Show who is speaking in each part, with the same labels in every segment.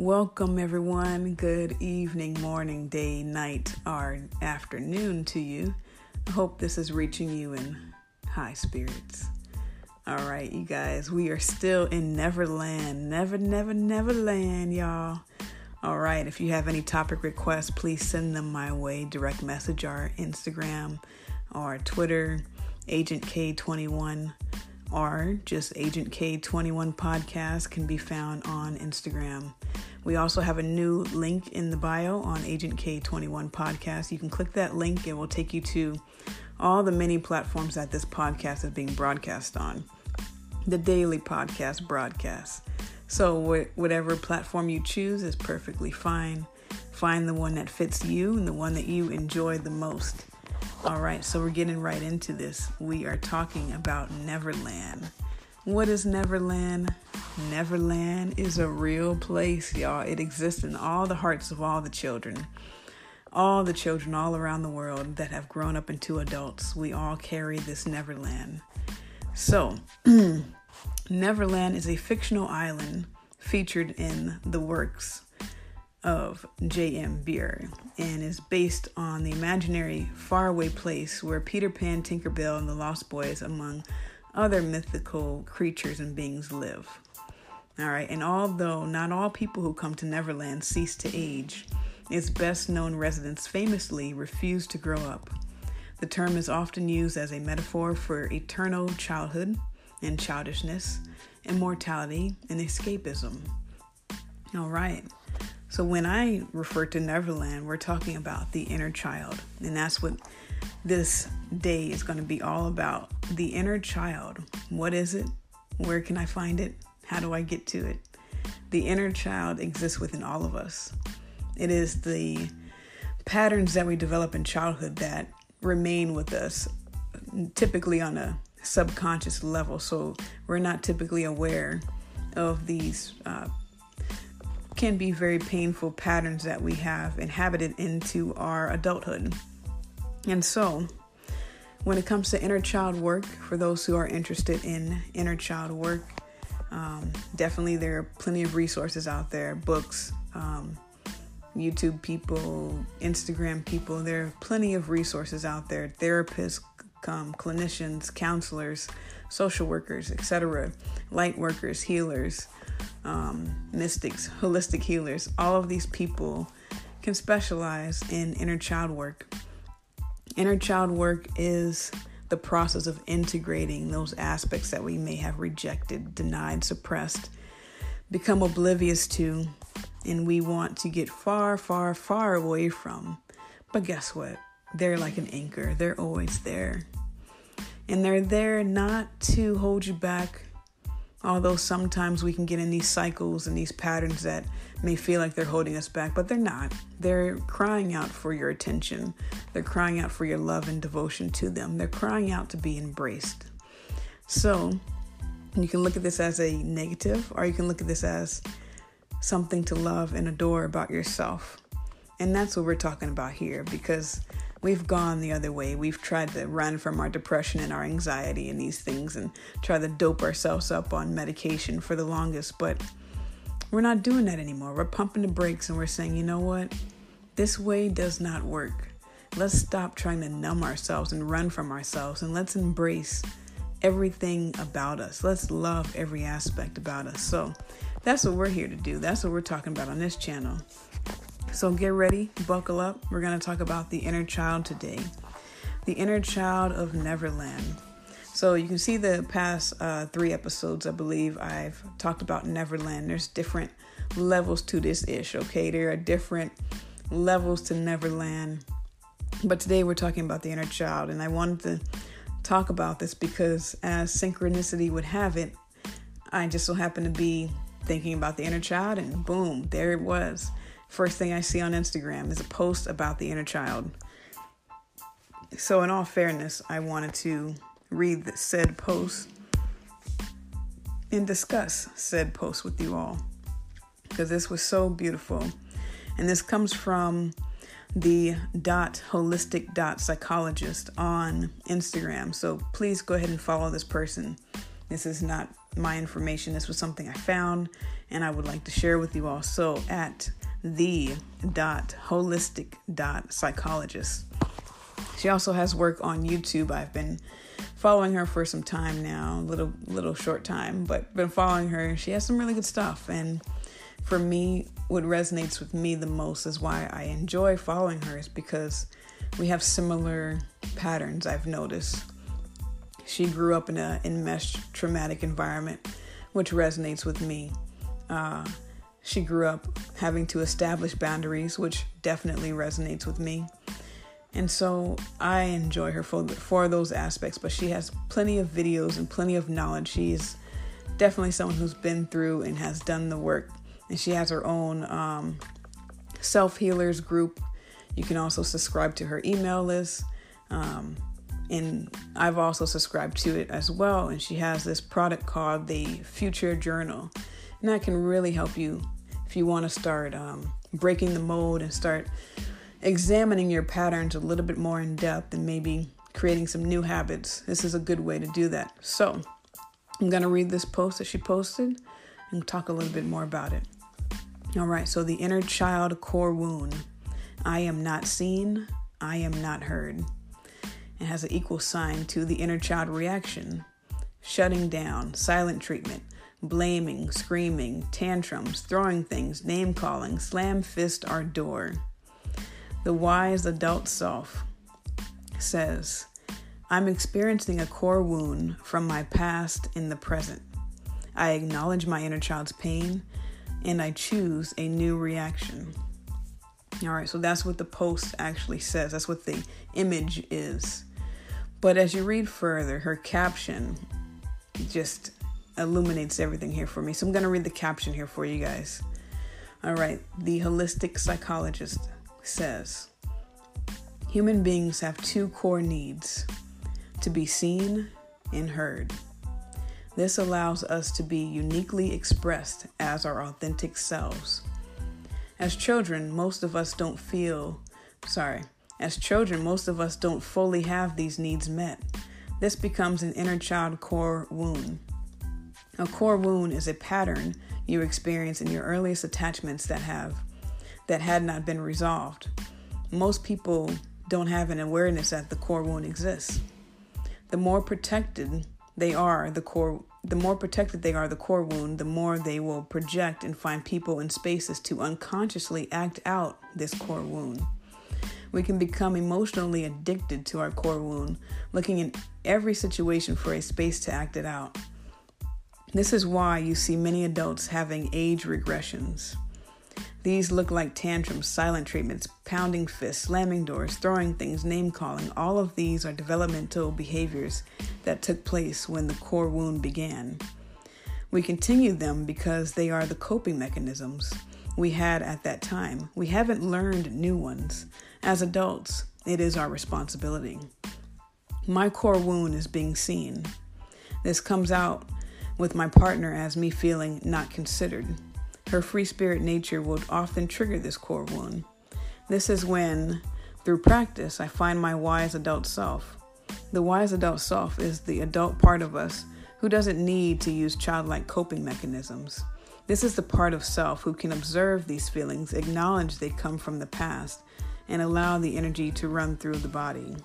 Speaker 1: Welcome, everyone. Good evening, morning, day, night, or afternoon to you. I hope this is reaching you in high spirits. All right, you guys, we are still in Neverland. Never, never, Neverland, y'all. All right, if you have any topic requests, please send them my way. Direct message our Instagram or Twitter, Agent K21, or just Agent K21 podcast can be found on Instagram. We also have a new link in the bio on Agent K21 podcast. You can click that link, it will take you to all the many platforms that this podcast is being broadcast on. The daily podcast broadcast. So, whatever platform you choose is perfectly fine. Find the one that fits you and the one that you enjoy the most. All right, so we're getting right into this. We are talking about Neverland. What is Neverland? Neverland is a real place, y'all. It exists in all the hearts of all the children. All the children all around the world that have grown up into adults. We all carry this Neverland. So, Neverland is a fictional island featured in the works of J.M. Barrie and is based on the imaginary faraway place where Peter Pan, Tinkerbell, and the Lost Boys, among other mythical creatures and beings, live. All right, and although not all people who come to Neverland cease to age, its best known residents famously refuse to grow up. The term is often used as a metaphor for eternal childhood and childishness, immortality, and escapism. All right, so when I refer to Neverland, we're talking about the inner child, and that's what this day is going to be all about the inner child. What is it? Where can I find it? How do I get to it? The inner child exists within all of us. It is the patterns that we develop in childhood that remain with us, typically on a subconscious level. So we're not typically aware of these. Uh, can be very painful patterns that we have inhabited into our adulthood. And so, when it comes to inner child work, for those who are interested in inner child work, um, definitely, there are plenty of resources out there books, um, YouTube people, Instagram people. There are plenty of resources out there therapists, um, clinicians, counselors, social workers, etc., light workers, healers, um, mystics, holistic healers. All of these people can specialize in inner child work. Inner child work is the process of integrating those aspects that we may have rejected, denied, suppressed, become oblivious to, and we want to get far, far, far away from. But guess what? They're like an anchor, they're always there. And they're there not to hold you back, although sometimes we can get in these cycles and these patterns that may feel like they're holding us back, but they're not. They're crying out for your attention. They're crying out for your love and devotion to them. They're crying out to be embraced. So, you can look at this as a negative, or you can look at this as something to love and adore about yourself. And that's what we're talking about here because we've gone the other way. We've tried to run from our depression and our anxiety and these things and try to dope ourselves up on medication for the longest. But we're not doing that anymore. We're pumping the brakes and we're saying, you know what? This way does not work. Let's stop trying to numb ourselves and run from ourselves and let's embrace everything about us. Let's love every aspect about us. So that's what we're here to do. That's what we're talking about on this channel. So get ready, buckle up. We're going to talk about the inner child today. The inner child of Neverland. So you can see the past uh, three episodes, I believe I've talked about Neverland. There's different levels to this ish, okay? There are different levels to Neverland. But today we're talking about the inner child, and I wanted to talk about this because, as synchronicity would have it, I just so happened to be thinking about the inner child, and boom, there it was. First thing I see on Instagram is a post about the inner child. So, in all fairness, I wanted to read the said post and discuss said post with you all because this was so beautiful. And this comes from the dot holistic dot psychologist on Instagram. So please go ahead and follow this person This is not my information. This was something I found and I would like to share with you all. So at the dot holistic dot psychologist. She also has work on YouTube. I've been following her for some time now, little little short time, but been following her. She has some really good stuff and for me what resonates with me the most is why I enjoy following her is because we have similar patterns I've noticed. She grew up in a enmeshed traumatic environment, which resonates with me. Uh, she grew up having to establish boundaries, which definitely resonates with me. And so I enjoy her for, for those aspects, but she has plenty of videos and plenty of knowledge. She's definitely someone who's been through and has done the work. And she has her own um, self healers group. You can also subscribe to her email list. Um, and I've also subscribed to it as well. And she has this product called the Future Journal. And that can really help you if you want to start um, breaking the mold and start examining your patterns a little bit more in depth and maybe creating some new habits. This is a good way to do that. So I'm going to read this post that she posted and talk a little bit more about it. All right, so the inner child core wound. I am not seen, I am not heard. It has an equal sign to the inner child reaction shutting down, silent treatment, blaming, screaming, tantrums, throwing things, name calling, slam fist our door. The wise adult self says, I'm experiencing a core wound from my past in the present. I acknowledge my inner child's pain and I choose a new reaction. All right, so that's what the post actually says. That's what the image is. But as you read further, her caption just illuminates everything here for me. So I'm going to read the caption here for you guys. All right, the holistic psychologist says Human beings have two core needs to be seen and heard. This allows us to be uniquely expressed as our authentic selves. As children, most of us don't feel, sorry, as children, most of us don't fully have these needs met. This becomes an inner child core wound. A core wound is a pattern you experience in your earliest attachments that have that had not been resolved. Most people don't have an awareness that the core wound exists. The more protected they are, the core the more protected they are the core wound, the more they will project and find people and spaces to unconsciously act out this core wound. We can become emotionally addicted to our core wound, looking in every situation for a space to act it out. This is why you see many adults having age regressions. These look like tantrums, silent treatments, pounding fists, slamming doors, throwing things, name calling. All of these are developmental behaviors that took place when the core wound began. We continue them because they are the coping mechanisms we had at that time. We haven't learned new ones. As adults, it is our responsibility. My core wound is being seen. This comes out with my partner as me feeling not considered. Her free spirit nature will often trigger this core wound. This is when, through practice, I find my wise adult self. The wise adult self is the adult part of us who doesn't need to use childlike coping mechanisms. This is the part of self who can observe these feelings, acknowledge they come from the past, and allow the energy to run through the body.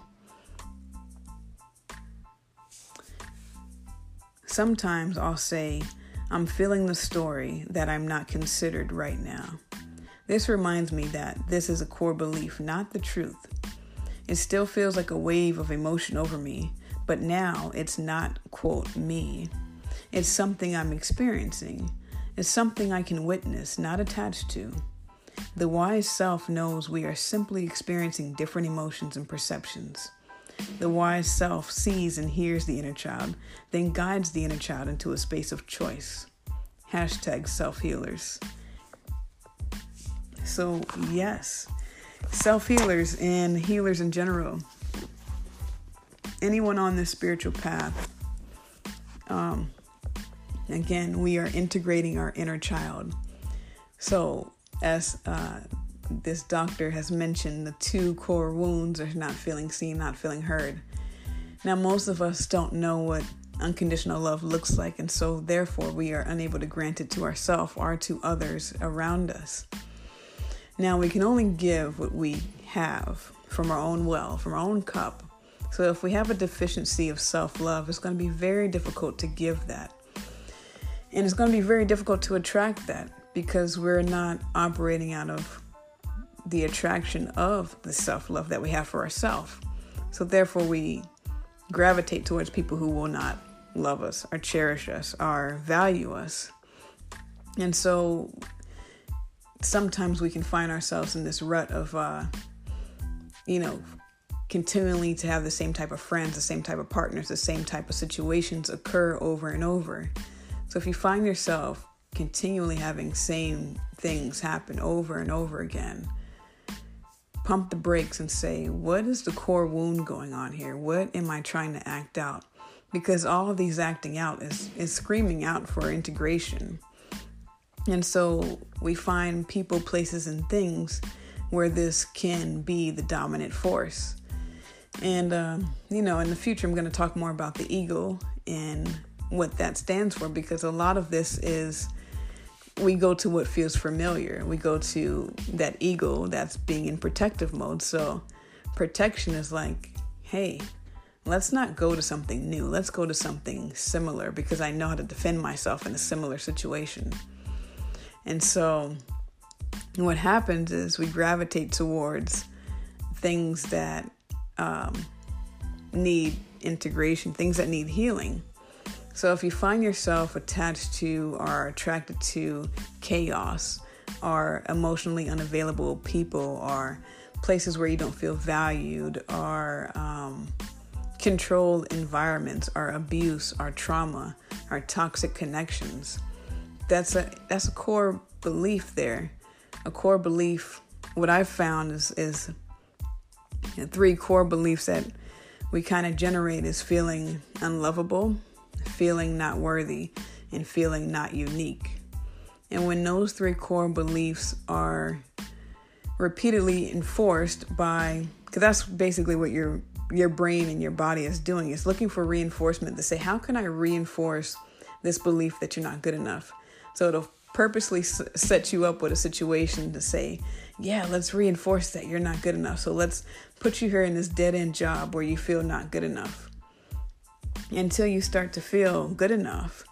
Speaker 1: Sometimes I'll say, I'm feeling the story that I'm not considered right now. This reminds me that this is a core belief, not the truth. It still feels like a wave of emotion over me, but now it's not, quote, me. It's something I'm experiencing. It's something I can witness, not attached to. The wise self knows we are simply experiencing different emotions and perceptions. The wise self sees and hears the inner child, then guides the inner child into a space of choice. Hashtag self healers. So, yes, self healers and healers in general, anyone on this spiritual path, um, again, we are integrating our inner child. So, as uh, this doctor has mentioned the two core wounds are not feeling seen, not feeling heard. Now, most of us don't know what unconditional love looks like. And so, therefore, we are unable to grant it to ourselves or to others around us. Now, we can only give what we have from our own well, from our own cup. So, if we have a deficiency of self love, it's going to be very difficult to give that. And it's going to be very difficult to attract that because we're not operating out of the attraction of the self love that we have for ourselves. So, therefore, we gravitate towards people who will not love us or cherish us or value us. And so, sometimes we can find ourselves in this rut of, uh, you know, continually to have the same type of friends, the same type of partners, the same type of situations occur over and over. So, if you find yourself continually having same things happen over and over again, pump the brakes and say, what is the core wound going on here? What am I trying to act out? Because all of these acting out is, is screaming out for integration. And so we find people, places, and things where this can be the dominant force. And, uh, you know, in the future, I'm going to talk more about the ego and what that stands for because a lot of this is we go to what feels familiar. We go to that ego that's being in protective mode. So protection is like, hey, let's not go to something new. Let's go to something similar because I know how to defend myself in a similar situation. And so what happens is we gravitate towards things that um, need integration, things that need healing. So if you find yourself attached to or attracted to chaos or emotionally unavailable people or places where you don't feel valued or um, controlled environments or abuse or trauma or toxic connections, that's a that's a core belief there. A core belief. What I've found is is three core beliefs that we kind of generate is feeling unlovable, feeling not worthy, and feeling not unique. And when those three core beliefs are repeatedly enforced by, because that's basically what your your brain and your body is doing, is looking for reinforcement to say, how can I reinforce this belief that you're not good enough? So it'll purposely s- set you up with a situation to say, yeah, let's reinforce that you're not good enough. So let's put you here in this dead end job where you feel not good enough until you start to feel good enough,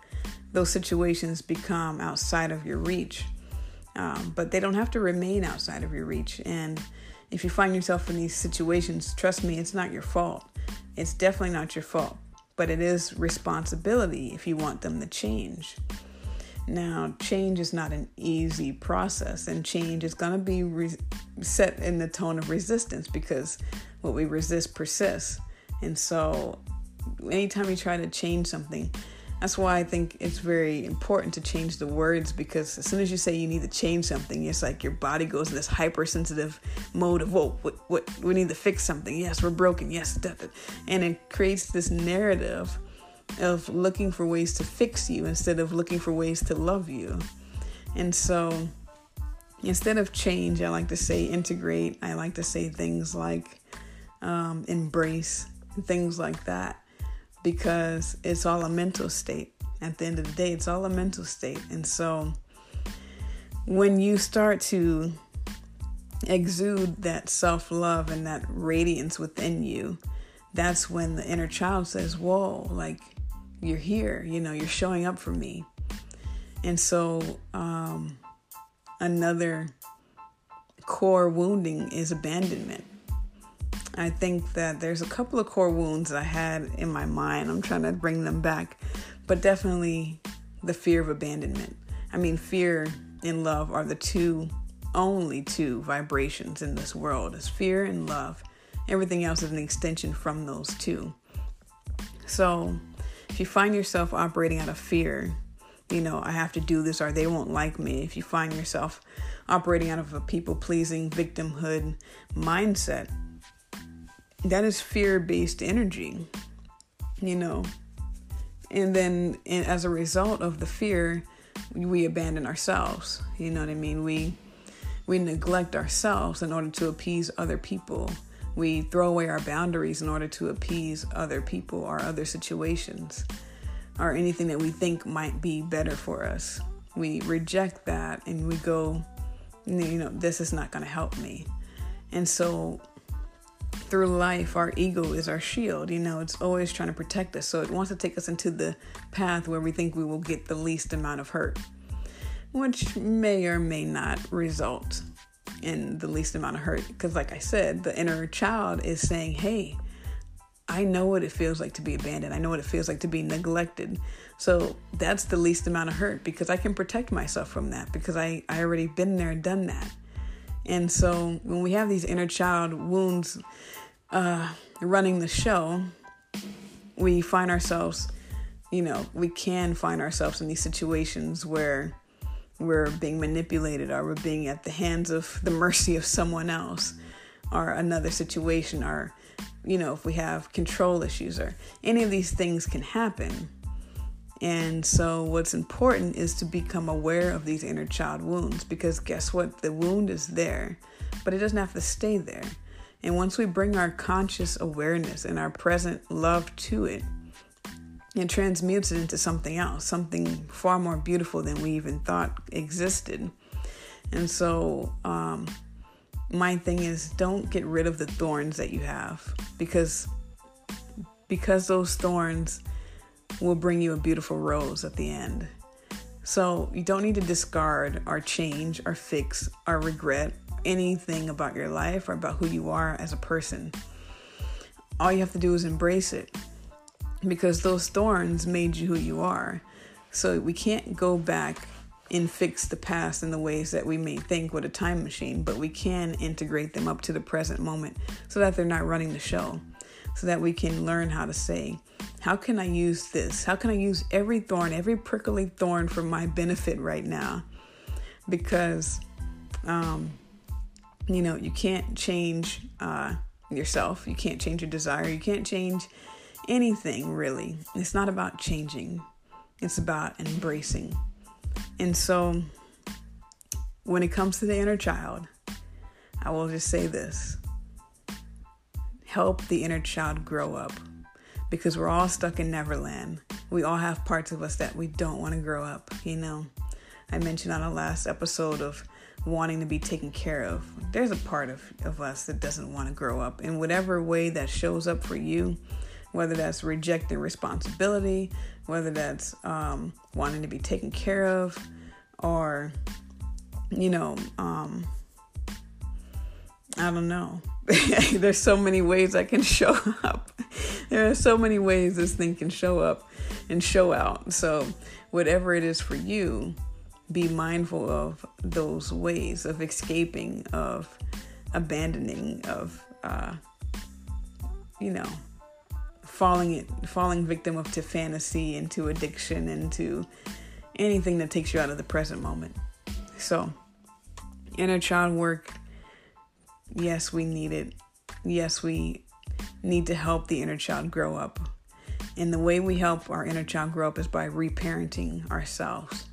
Speaker 1: those situations become outside of your reach. Um, but they don't have to remain outside of your reach. And if you find yourself in these situations, trust me, it's not your fault. It's definitely not your fault, but it is responsibility if you want them to change. Now, change is not an easy process, and change is going to be re- set in the tone of resistance because what we resist persists. And so, anytime you try to change something, that's why I think it's very important to change the words because as soon as you say you need to change something, it's like your body goes in this hypersensitive mode of, whoa, what, what, we need to fix something. Yes, we're broken. Yes, and it creates this narrative of looking for ways to fix you instead of looking for ways to love you. And so instead of change, I like to say integrate. I like to say things like um, embrace, things like that because it's all a mental state. At the end of the day, it's all a mental state. And so when you start to exude that self love and that radiance within you, that's when the inner child says, Whoa, like you're here, you know, you're showing up for me. And so, um, another core wounding is abandonment. I think that there's a couple of core wounds I had in my mind. I'm trying to bring them back, but definitely the fear of abandonment. I mean, fear and love are the two only two vibrations in this world is fear and love. Everything else is an extension from those two. So, if you find yourself operating out of fear, you know, I have to do this or they won't like me. If you find yourself operating out of a people pleasing victimhood mindset, that is fear based energy, you know. And then and as a result of the fear, we abandon ourselves. You know what I mean? We we neglect ourselves in order to appease other people. We throw away our boundaries in order to appease other people or other situations. or anything that we think might be better for us. We reject that and we go, you know, this is not going to help me. And so through life, our ego is our shield. You know, it's always trying to protect us. So it wants to take us into the path where we think we will get the least amount of hurt, which may or may not result in the least amount of hurt. Because, like I said, the inner child is saying, hey, I know what it feels like to be abandoned. I know what it feels like to be neglected. So that's the least amount of hurt because I can protect myself from that because I, I already been there and done that. And so when we have these inner child wounds uh, running the show, we find ourselves, you know, we can find ourselves in these situations where we're being manipulated or we're being at the hands of the mercy of someone else or another situation or you know if we have control issues or any of these things can happen. And so what's important is to become aware of these inner child wounds because guess what? The wound is there but it doesn't have to stay there and once we bring our conscious awareness and our present love to it it transmutes it into something else, something far more beautiful than we even thought existed. And so, um, my thing is don't get rid of the thorns that you have because because those thorns will bring you a beautiful rose at the end. So you don't need to discard or change or fix or regret anything about your life or about who you are as a person. All you have to do is embrace it because those thorns made you who you are. So we can't go back and fix the past in the ways that we may think with a time machine, but we can integrate them up to the present moment so that they're not running the show. So that we can learn how to say, how can I use this? How can I use every thorn, every prickly thorn for my benefit right now? Because, um, you know, you can't change uh, yourself. You can't change your desire. You can't change anything really. It's not about changing, it's about embracing. And so, when it comes to the inner child, I will just say this help the inner child grow up because we're all stuck in Neverland. We all have parts of us that we don't want to grow up, you know. I mentioned on the last episode of wanting to be taken care of. There's a part of, of us that doesn't want to grow up. In whatever way that shows up for you, whether that's rejecting responsibility, whether that's um, wanting to be taken care of, or, you know, um, I don't know. There's so many ways I can show up. There are so many ways this thing can show up and show out. So, whatever it is for you, be mindful of those ways of escaping, of abandoning, of, uh, you know, falling it, falling victim of to fantasy and to addiction and to anything that takes you out of the present moment. So, inner child work, yes, we need it. Yes, we need to help the inner child grow up. And the way we help our inner child grow up is by reparenting ourselves.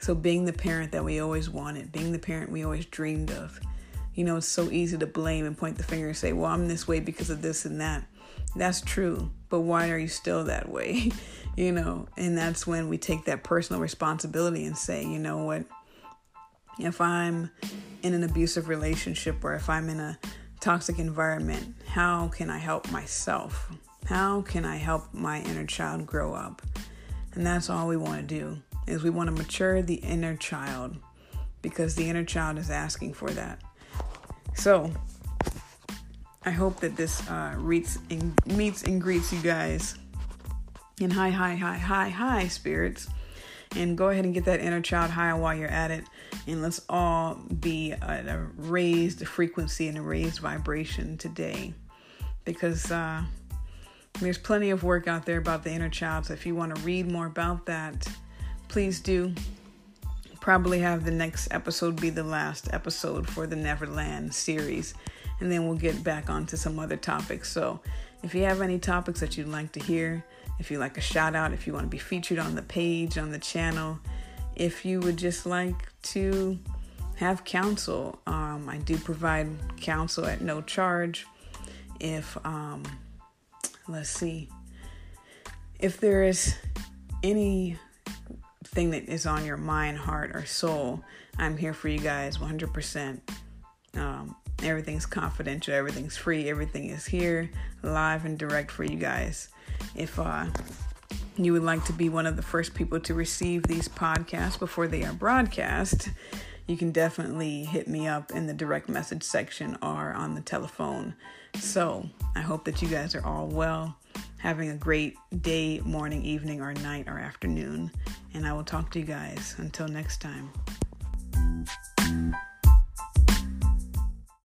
Speaker 1: So, being the parent that we always wanted, being the parent we always dreamed of. You know, it's so easy to blame and point the finger and say, well, I'm this way because of this and that. That's true, but why are you still that way? you know, and that's when we take that personal responsibility and say, you know what? If I'm in an abusive relationship or if I'm in a toxic environment, how can I help myself? How can I help my inner child grow up? And that's all we want to do is we want to mature the inner child because the inner child is asking for that. So, I hope that this uh, reads and meets and greets you guys in high, high, high, high, high spirits. And go ahead and get that inner child high while you're at it. And let's all be at a raised frequency and a raised vibration today. Because uh, there's plenty of work out there about the inner child. So if you want to read more about that, please do. Probably have the next episode be the last episode for the Neverland series and then we'll get back onto some other topics. So, if you have any topics that you'd like to hear, if you like a shout out, if you want to be featured on the page, on the channel, if you would just like to have counsel, um, I do provide counsel at no charge. If, um, let's see, if there is any thing that is on your mind, heart, or soul, I'm here for you guys 100%. Um, everything's confidential, everything's free, everything is here, live and direct for you guys. If uh, you would like to be one of the first people to receive these podcasts before they are broadcast, you can definitely hit me up in the direct message section or on the telephone. So I hope that you guys are all well, having a great day, morning, evening, or night, or afternoon. And I will talk to you guys until next time.